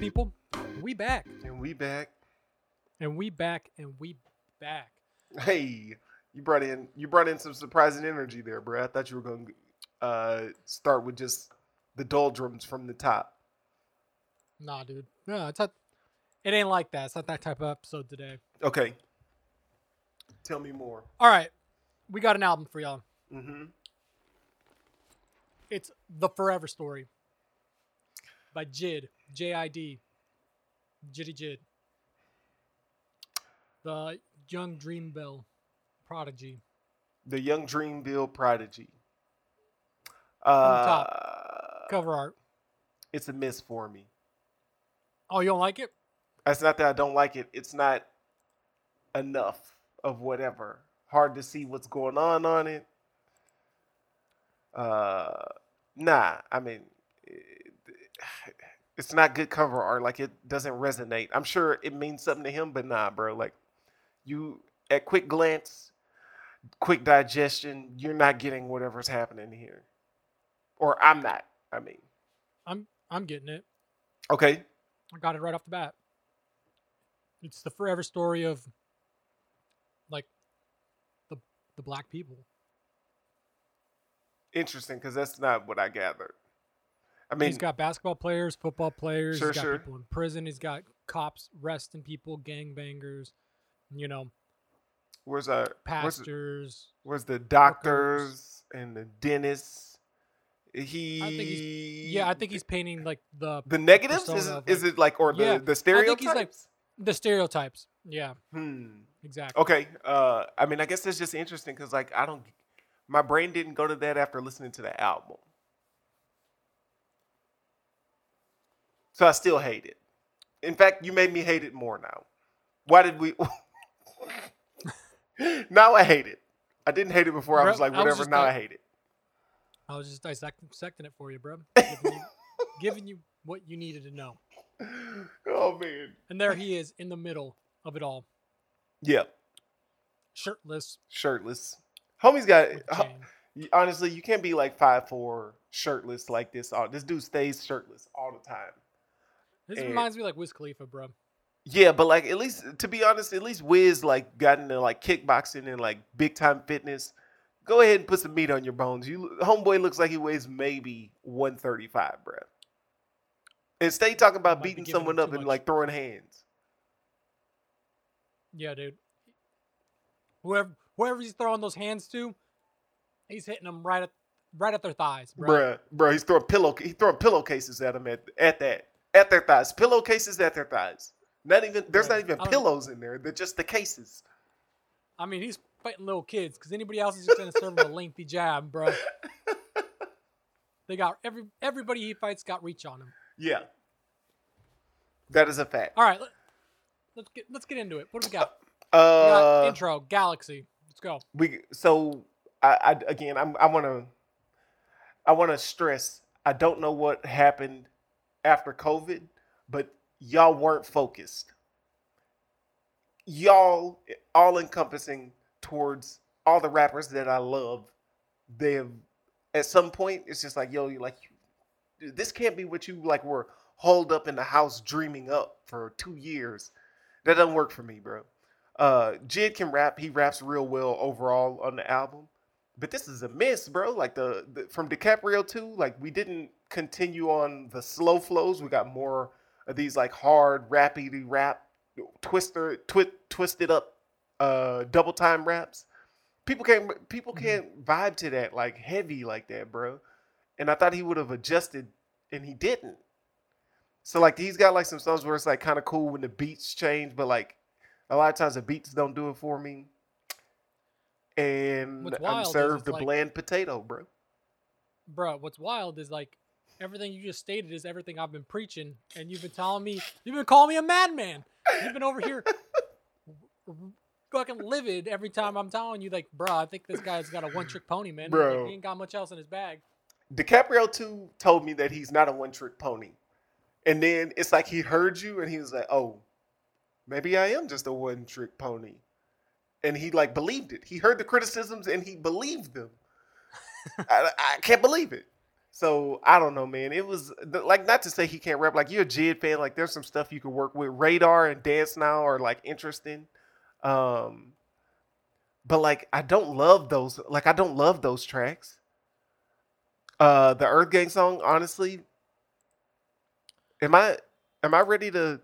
People? We back, And we back. and we back, and we back. Hey, you brought in you brought in some surprising energy there, bro. I thought you were going to uh, start with just the doldrums from the top. Nah, dude. No, it's not. It ain't like that. It's not that type of episode today. Okay. Tell me more. All right, we got an album for y'all. Mm-hmm. It's The Forever Story by Jid, J I D, Jitty Jid. The Young Dreamville Prodigy. The Young Dreamville Prodigy. Uh, top. Cover art. It's a miss for me. Oh, you don't like it? It's not that I don't like it. It's not enough of whatever. Hard to see what's going on on it. Uh, nah. I mean, it's not good cover art. Like it doesn't resonate. I'm sure it means something to him, but nah, bro. Like you at quick glance, quick digestion, you're not getting whatever's happening here, or I'm not. I mean, I'm I'm getting it. okay, I got it right off the bat. It's the forever story of like the the black people. interesting because that's not what I gathered. I mean, he's got basketball players, football players, Sure, he's got sure. people in prison, he's got cops arresting people, gangbangers, you know, where's uh, pastors. where's the doctors and the dentists? He, I think he's, Yeah, I think he's painting like the the negatives. Is, of, is it like or the Yeah, I the think stereotypes? he's, like- the stereotypes. Yeah, hmm. exactly. Okay. Uh, I mean, I guess that's just interesting because like I don't, my brain didn't go to that after listening to the album, so I still hate it. In fact, you made me hate it more now. Why did we? now I hate it. I didn't hate it before. I was like, I was whatever. now I hate it. I was just dissecting, it for you, bro. Giving you, giving you what you needed to know. Oh man. And there he is in the middle of it all, Yeah. shirtless. Shirtless. Homie's got. With a ho- chain. y- honestly, you can't be like five four shirtless like this. All this dude stays shirtless all the time. This and- reminds me like Wiz Khalifa, bro. Yeah, but like at least to be honest, at least Wiz like got into like kickboxing and like big time fitness. Go ahead and put some meat on your bones. You homeboy looks like he weighs maybe one thirty five, bruh. And stay talking about Might be beating someone up and much. like throwing hands. Yeah, dude. Whoever whoever he's throwing those hands to, he's hitting them right at right at their thighs, bro. Bruh, bruh, he's throwing pillow he throwing pillowcases at him at at that. At their thighs. Pillowcases at their thighs. Not even there's Bruh, not even pillows in there. They're just the cases. I mean, he's fighting little kids because anybody else is just gonna serve him a lengthy jab, bro. They got every everybody he fights got reach on him. Yeah. That is a fact. All right, let, let's get let's get into it. What do we got? We got Uh intro, Galaxy. Let's go. we so I, I again I'm, I want to I want to stress I don't know what happened after COVID, but y'all weren't focused. Y'all all encompassing towards all the rappers that I love. They have at some point it's just like yo, you like this can't be what you like were holed up in the house dreaming up for two years. That doesn't work for me, bro. Uh, Jid can rap. He raps real well overall on the album. But this is a miss, bro. Like the, the from DiCaprio too. Like we didn't continue on the slow flows. We got more of these like hard rappy rap, twister, twi- twisted up, uh, double time raps. People can't people Mhm. can't vibe to that like heavy like that, bro. And I thought he would have adjusted, and he didn't. So like he's got like some songs where it's like kind of cool when the beats change, but like a lot of times the beats don't do it for me. And I'm served a like- bland potato, bro. bro, what's wild is like everything you just stated is everything I've been preaching, and you've been telling me, you've been calling me a madman. You've been over here fucking livid every time I'm telling you, like, bro, I think this guy's got a one trick pony, man. Like, Bro. he ain't got much else in his bag. DiCaprio too told me that he's not a one trick pony. And then it's like he heard you and he was like, oh, maybe I am just a one trick pony. And he like believed it. He heard the criticisms and he believed them. I, I can't believe it. So I don't know, man. It was like not to say he can't rap. Like you're a Jid fan. Like there's some stuff you could work with. Radar and Dance Now are like interesting. Um, but like I don't love those. Like I don't love those tracks. Uh, the Earth Gang song, honestly. Am I am I ready to?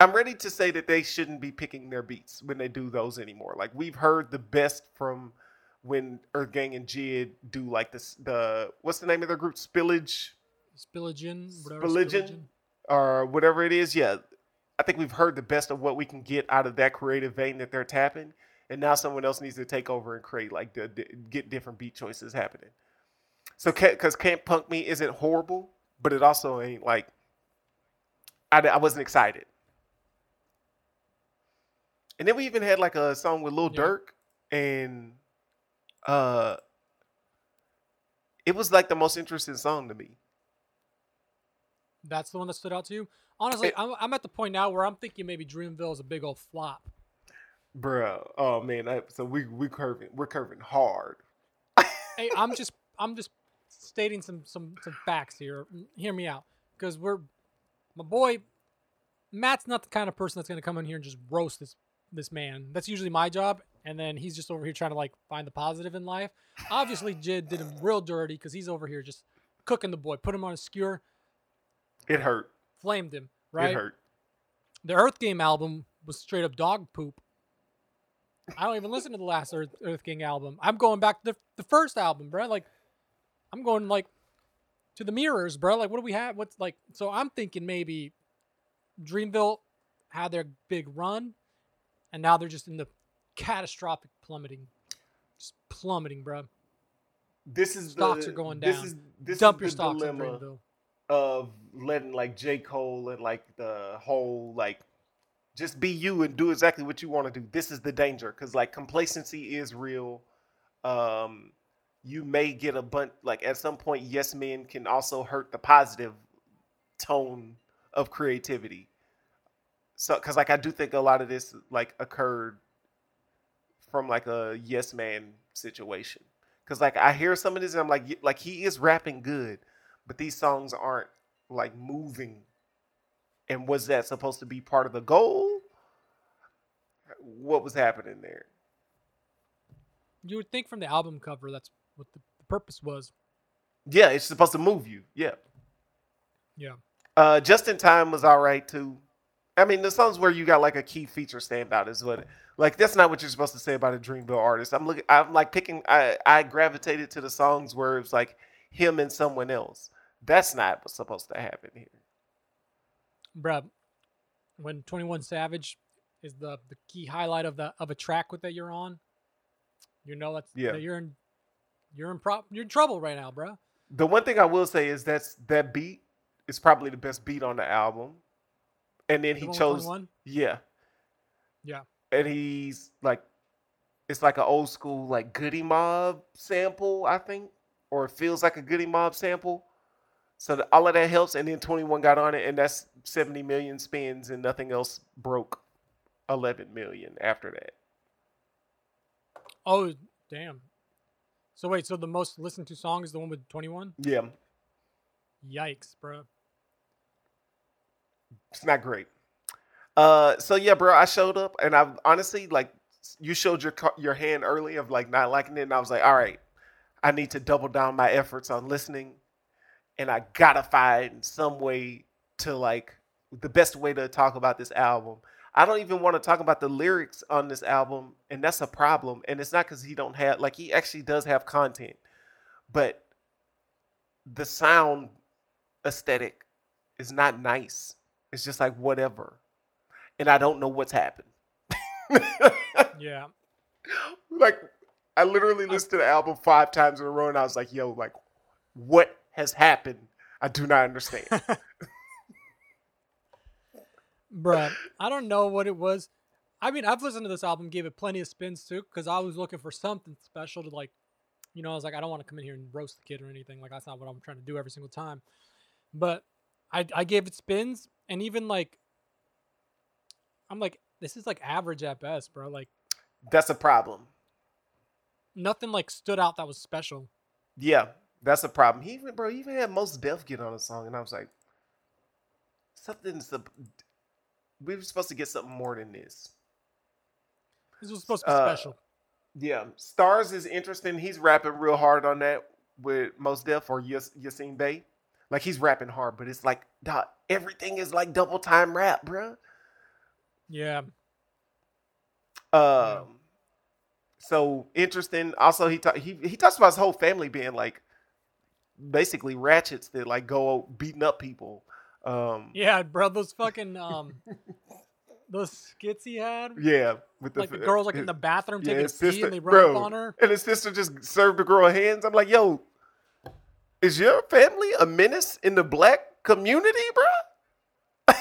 I'm ready to say that they shouldn't be picking their beats when they do those anymore. Like we've heard the best from when Earth Gang and Jid do like this the what's the name of their group? Spillage Spilligen, whatever. Spilligen? or whatever it is. Yeah. I think we've heard the best of what we can get out of that creative vein that they're tapping. And now someone else needs to take over and create like the, the- get different beat choices happening. So because Can't Punk Me isn't horrible, but it also ain't like I, I wasn't excited. And then we even had like a song with Lil Yeah. Durk and uh it was like the most interesting song to me. That's the one that stood out to you. Honestly, It- I'm, I'm at the point now where I'm thinking maybe Dreamville is a big old flop. Bruh. Oh man, I, so we we curving we're curving hard. hey, I'm just I'm just stating some some some facts here. Hear me out, because we're my boy Matt's not the kind of person that's gonna come in here and just roast this this man. That's usually my job, and then he's just over here trying to like find the positive in life. Obviously, Jid did him real dirty because he's over here just cooking the boy, put him on a skewer, It hurt. flamed him. Right. It hurt. The Earth Gang album was straight up dog poop. I don't even listen to the last Earth, Earth Gang album. I'm going back to the, the first album, bro. Like, I'm going like to the mirrors, bro. Like, what do we have? What's like? So I'm thinking maybe Dreamville had their big run, and now they're just in the catastrophic plummeting, just plummeting, bro. This is Stocks the, are going This down. is this Dump is your the stocks dilemma of letting like J Cole and like the whole like just be you and do exactly what you want to do. This is the danger because like complacency is real. Um, you may get a bunch like at some point. Yes, men can also hurt the positive tone of creativity. So, because like I do think a lot of this like occurred from like a yes man situation. Because like I hear some of this and I'm like, like he is rapping good, but these songs aren't like moving. And was that supposed to be part of the goal? What was happening there? You would think from the album cover that's what the, the purpose was. Yeah, it's supposed to move you. Yeah. Yeah. Uh, Just in Time was all right too. I mean, the songs where you got like a key feature stand out is what, like, that's not what you're supposed to say about a Dreamville artist. I'm looking, I'm like picking, I, I gravitated to the songs where it's like him and someone else. That's not what's supposed to happen here. bruh, when Twenty One Savage is the the key highlight of the of a track with that you're on, you know that's Yeah. that you're in you're in pro you're in trouble right now, bruh. The one thing I will say is that's that beat is probably the best beat on the album. And then The he chose, 21? yeah, Yeah, and he's like, it's like an old school like Goodie Mob sample, I think, or it feels like a Goodie Mob sample. So the, all of that helps, and then Twenty One got on it, and that's seventy million spins, and nothing else broke eleven million after that. Oh damn. So wait, so the most listened to song is the one with Twenty One? Yeah, Yikes, bruh. It's not great. Uh, so yeah, bro, I showed up, and I honestly like you showed your your hand early of like not liking it, and I was like, all right, I need to double down my efforts on listening, and I gotta find some way to like the best way to talk about this album. I don't even want to talk about the lyrics on this album, and that's a problem. And it's not because he don't have like he actually does have content, but the sound aesthetic is not nice. It's just like whatever, and I don't know what's happened. Yeah. like I literally listened to the album five times in a row, and I was like, "Yo, like, what has happened? I do not understand." Bruh, I don't know what it was. I mean, I've listened to this album, gave it plenty of spins too, because I was looking for something special to like, you know, I was like, I don't want to come in here and roast the kid or anything. Like that's not what I'm trying to do every single time. But I I gave it spins, and even like, I'm like, this is like average at best, bro. Like That's a problem. nothing like stood out that was special. Yeah, that's a problem. He even, bro, he even had Mos Def get on a song, and I was like, something's. a- We were supposed to get something more than this. This was supposed to be Uh, special. Yeah, Stars is interesting. He's rapping real hard on that with Mos Def or Yas- Yasiin Bey. Like he's rapping hard, but it's like dog, everything is like double time rap, bruh. Yeah. Um, so interesting. Also, he ta- he he talks about his whole family being like basically ratchets that like go beating up people. Um, Yeah, bro, those fucking um those skits he had. yeah, with the, Like the girls like in the bathroom yeah, taking a his pee and they run bro. up on her. and his sister just served the girl hands. I'm like, yo, is your family a menace in the black community, bro?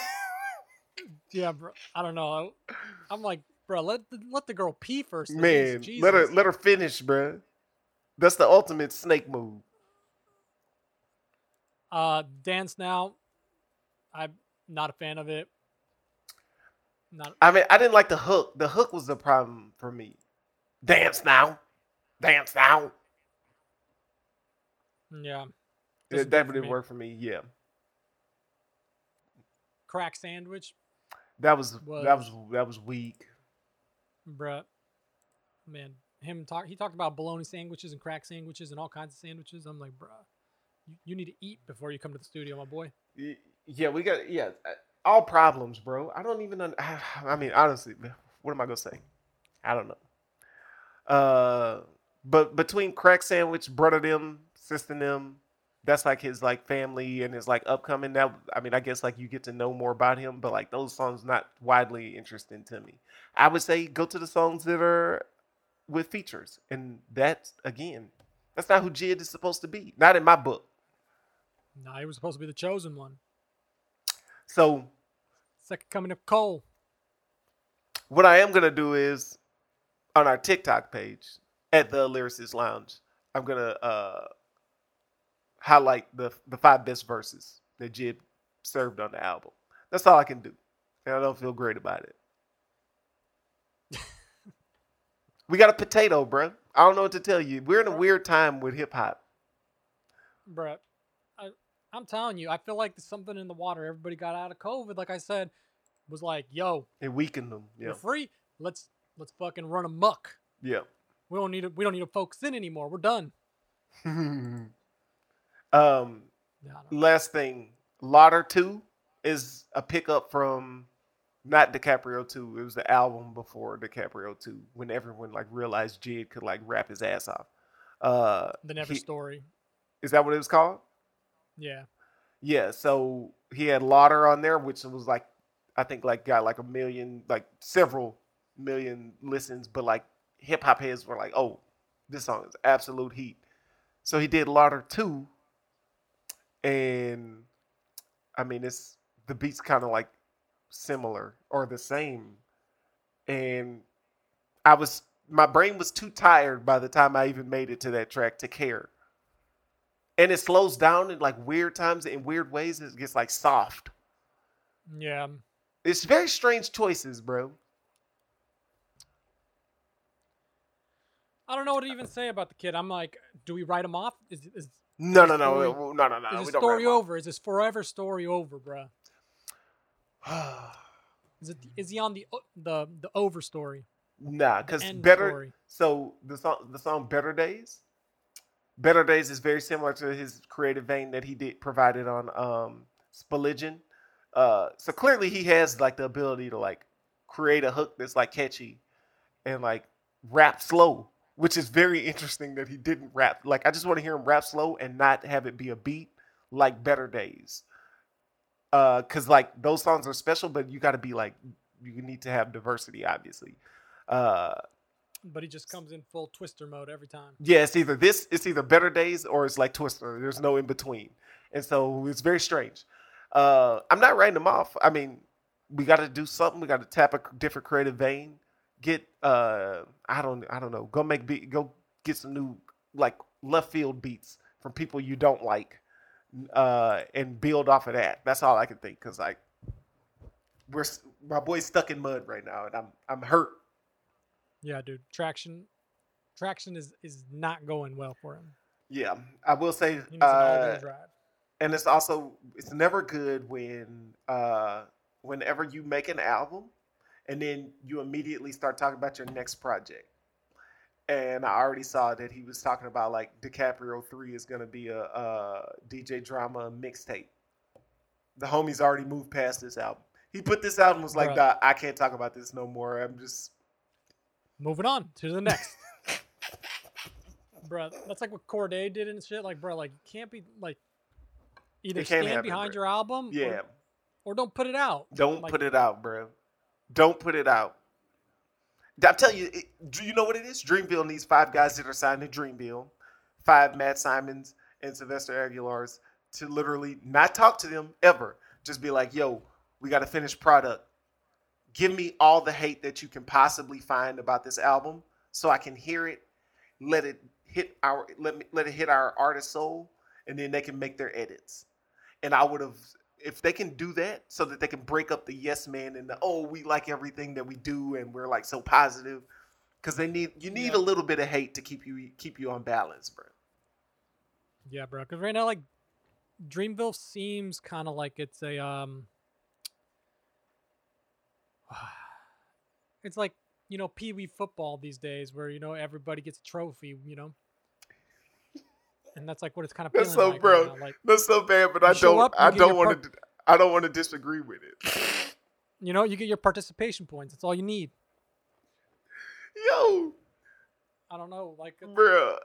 Yeah, bro. I don't know. I'm like, bro, let the, let the girl pee first. Man, let her let her finish, bro. That's the ultimate snake move. Uh, dance now. I'm not a fan of it. Not. I mean, I didn't like the hook. The hook was the problem for me. Dance now, dance now. Yeah. It definitely didn't work for me. Yeah, Crack sandwich, that was, that was Was- that was weak. bruh. Man, him talk. He talked about bologna sandwiches and crack sandwiches and all kinds of sandwiches. I'm like, bruh, you, you need to eat before you come to the studio, my boy. Yeah, we got yeah, uh, all problems, bro. I don't even. Un- I mean, honestly, what am I gonna say? I don't know. Uh, but between crack sandwich, brother them, sister them, that's like his like family and his like upcoming. That I mean, I guess like you get to know more about him, but like those songs not widely interesting to me. I would say go to the songs that are with features, and that's again, that's not who Jid is supposed to be. Not in my book. No, he was supposed to be the chosen one. So Second coming of Cole. what I am gonna do is on our TikTok page at the Lyricist Lounge, I'm gonna uh highlight the the five best verses that Jid served on the album. That's all I can do. And I don't feel great about it. we got a potato, bruh. I don't know what to tell you. We're in a weird time with hip hop. Bruh, I, I'm telling you, I feel like there's something in the water. Everybody got out of COVID, like I said, was like, yo, It weakened them. Yeah. we're free. Let's let's fucking run amok. Yeah. We don't need to we don't need to focus in anymore. We're done. um Yeah, I don't know. last thing, Lauder 2 is a pickup from not DiCaprio 2. It was the album before DiCaprio 2 when everyone like realized Jid could like rap his ass off. Uh the Never he- story. is that what it was called? Yeah. Yeah, so he had Lauder on there, which was like I think like got like a million, like several million listens, but like hip hop heads were like, "Oh, this song is absolute heat." So he did Lauder 2 and I mean it's the beats kind of like similar or the same. And I was my brain was too tired by the time I even made it to that track to care. And it slows down in like weird times in weird ways. It gets like soft. Yeah. It's very strange choices, bro. I don't know what to even say about the kid. I'm like, do we write him off? Is is, No, no, no, no, no, no, no. is his story over? Is his forever story over, up. Is it is he on the the the over story? nah, because better. story. So the song, the song "Better Days," "Better Days" is very similar to his creative vein that he did provided on um Spilligion. Uh, so clearly he has like the ability to like create a hook that's like catchy and like rap slow, which is very interesting that he didn't rap. Like I just want to hear him rap slow and not have it be a beat like "Better Days." Uh, cause like those songs are special, but you got to be like you need to have diversity, obviously. Uh, But he just comes in full twister mode every time. yeah, it's either this, it's either Better Days or it's like Twister. There's no in between, and so it's very strange. Uh, I'm not writing them off. I mean, we got to do something. We got to tap a different creative vein. Get uh, I don't, I don't know. Go make beat. Go get some new like left field beats from people you don't like, uh, and build off of that. That's all I can think. Cause like we're my boy's stuck in mud right now, and I'm I'm hurt. Yeah, dude. Traction, traction is is not going well for him. Yeah, I will say, He needs an uh, and it's also it's never good when uh whenever you make an album and then you immediately start talking about your next project. And I already saw that he was talking about like DiCaprio three is gonna be a, a DJ drama mixtape. The homies already moved past this album. He put this album was like. "Nah, I can't talk about this no more. I'm just Moving on to the next. bruh, that's like what Cordae did and shit. Like, bruh, like you can't be like either stand behind bruh. your album, yeah. or, or don't put it out. Don't Like- put it out, bro. Don't put it out. I'm telling you, it, do you know what it is? Dreamville needs five guys that are signed to Dreamville, five Matt Simons and Sylvester Aguilar's to literally not talk to them ever. Just be like, yo, we got a finished product. Give me all the hate that you can possibly find about this album so I can hear it, let it hit our let me let it hit our artist soul, and then they can make their edits. And I would have if they can do that so that they can break up the yes man and the oh we like everything that we do and we're like so positive because they need you need Yeah. a little bit of hate to keep you keep you on balance bro Yeah, bro. Because right now, like, Dreamville seems kind of like it's a um. It's like you know Pee Wee football these days, where you know everybody gets a trophy, you know. And that's like what it's kind of That's so like bro. right. Like that's so bad but i don't i don't want to i don't want to disagree with it you know, you get your participation points. That's all you need. yo I don't know, like, uh, bro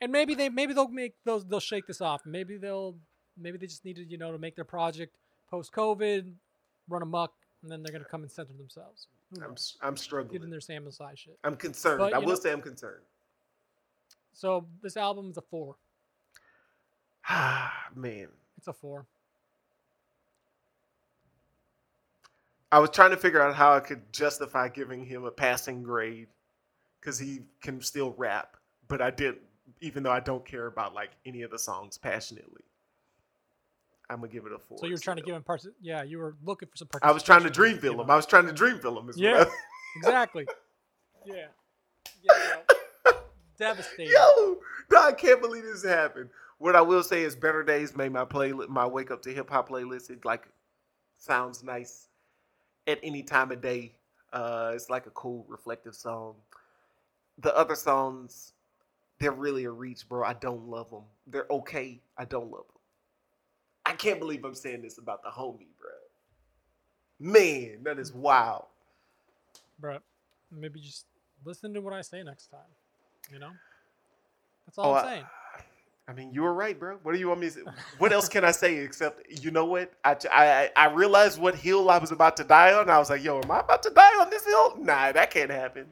and maybe they maybe they'll make those they'll shake this off. Maybe they'll maybe they just needed you know to make their project post COVID run amok, and then they're gonna come and center themselves. I'm i'm struggling their Sam shit. i'm concerned But, i will know- say i'm concerned So this album is a four. ah man It's a four. I was trying to figure out how I could justify giving him a passing grade because he can still rap, but I didn't, even though I don't care about like any of the songs passionately. I'm gonna give it a four. So you were trying to give him parts. Yeah, you were looking for some. Parts. I was trying to participation, dream you him. I was trying to dream him. Yeah. what Exactly. Yeah. Yeah. bro. Devastating. Yo, no, I can't believe this happened. What I will say is, Better Days made my play my wake up to hip hop playlist. It like sounds nice at any time of day. Uh, it's like a cool, reflective song. The other songs, they're really a reach, bro. I don't love them. They're okay. I don't love them. I can't believe I'm saying this about the homie, bro. Man, that is wild. Bro, maybe just listen to what I say next time. You know. That's all Oh, I'm saying. I mean, you were right, bro. What do you want me to say? What else can I say except, you know what? I, I, I realized what hill I was about to die on. I was like, yo, am I about to die on this hill? Nah, that can't happen.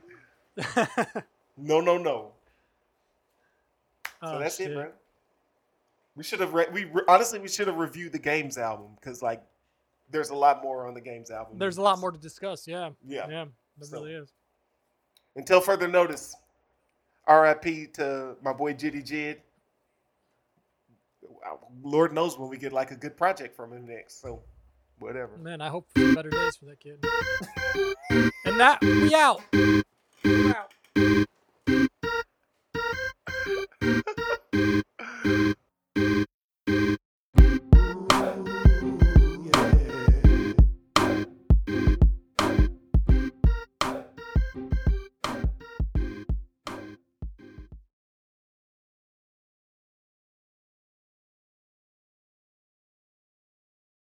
No, no, no. So Oh, that's shit. it, bro. We should have, re- we re- honestly, we should have reviewed the Games album because, like, there's a lot more on the Games album. There's a lot more to discuss. Yeah. Yeah. Yeah. There So- really is. Until further notice, RIP to my boy Jitty Jid. Uh, Lord knows when we get like a good project from him next. So, whatever. Man, I hope for better days for that kid. and that we out. We're out.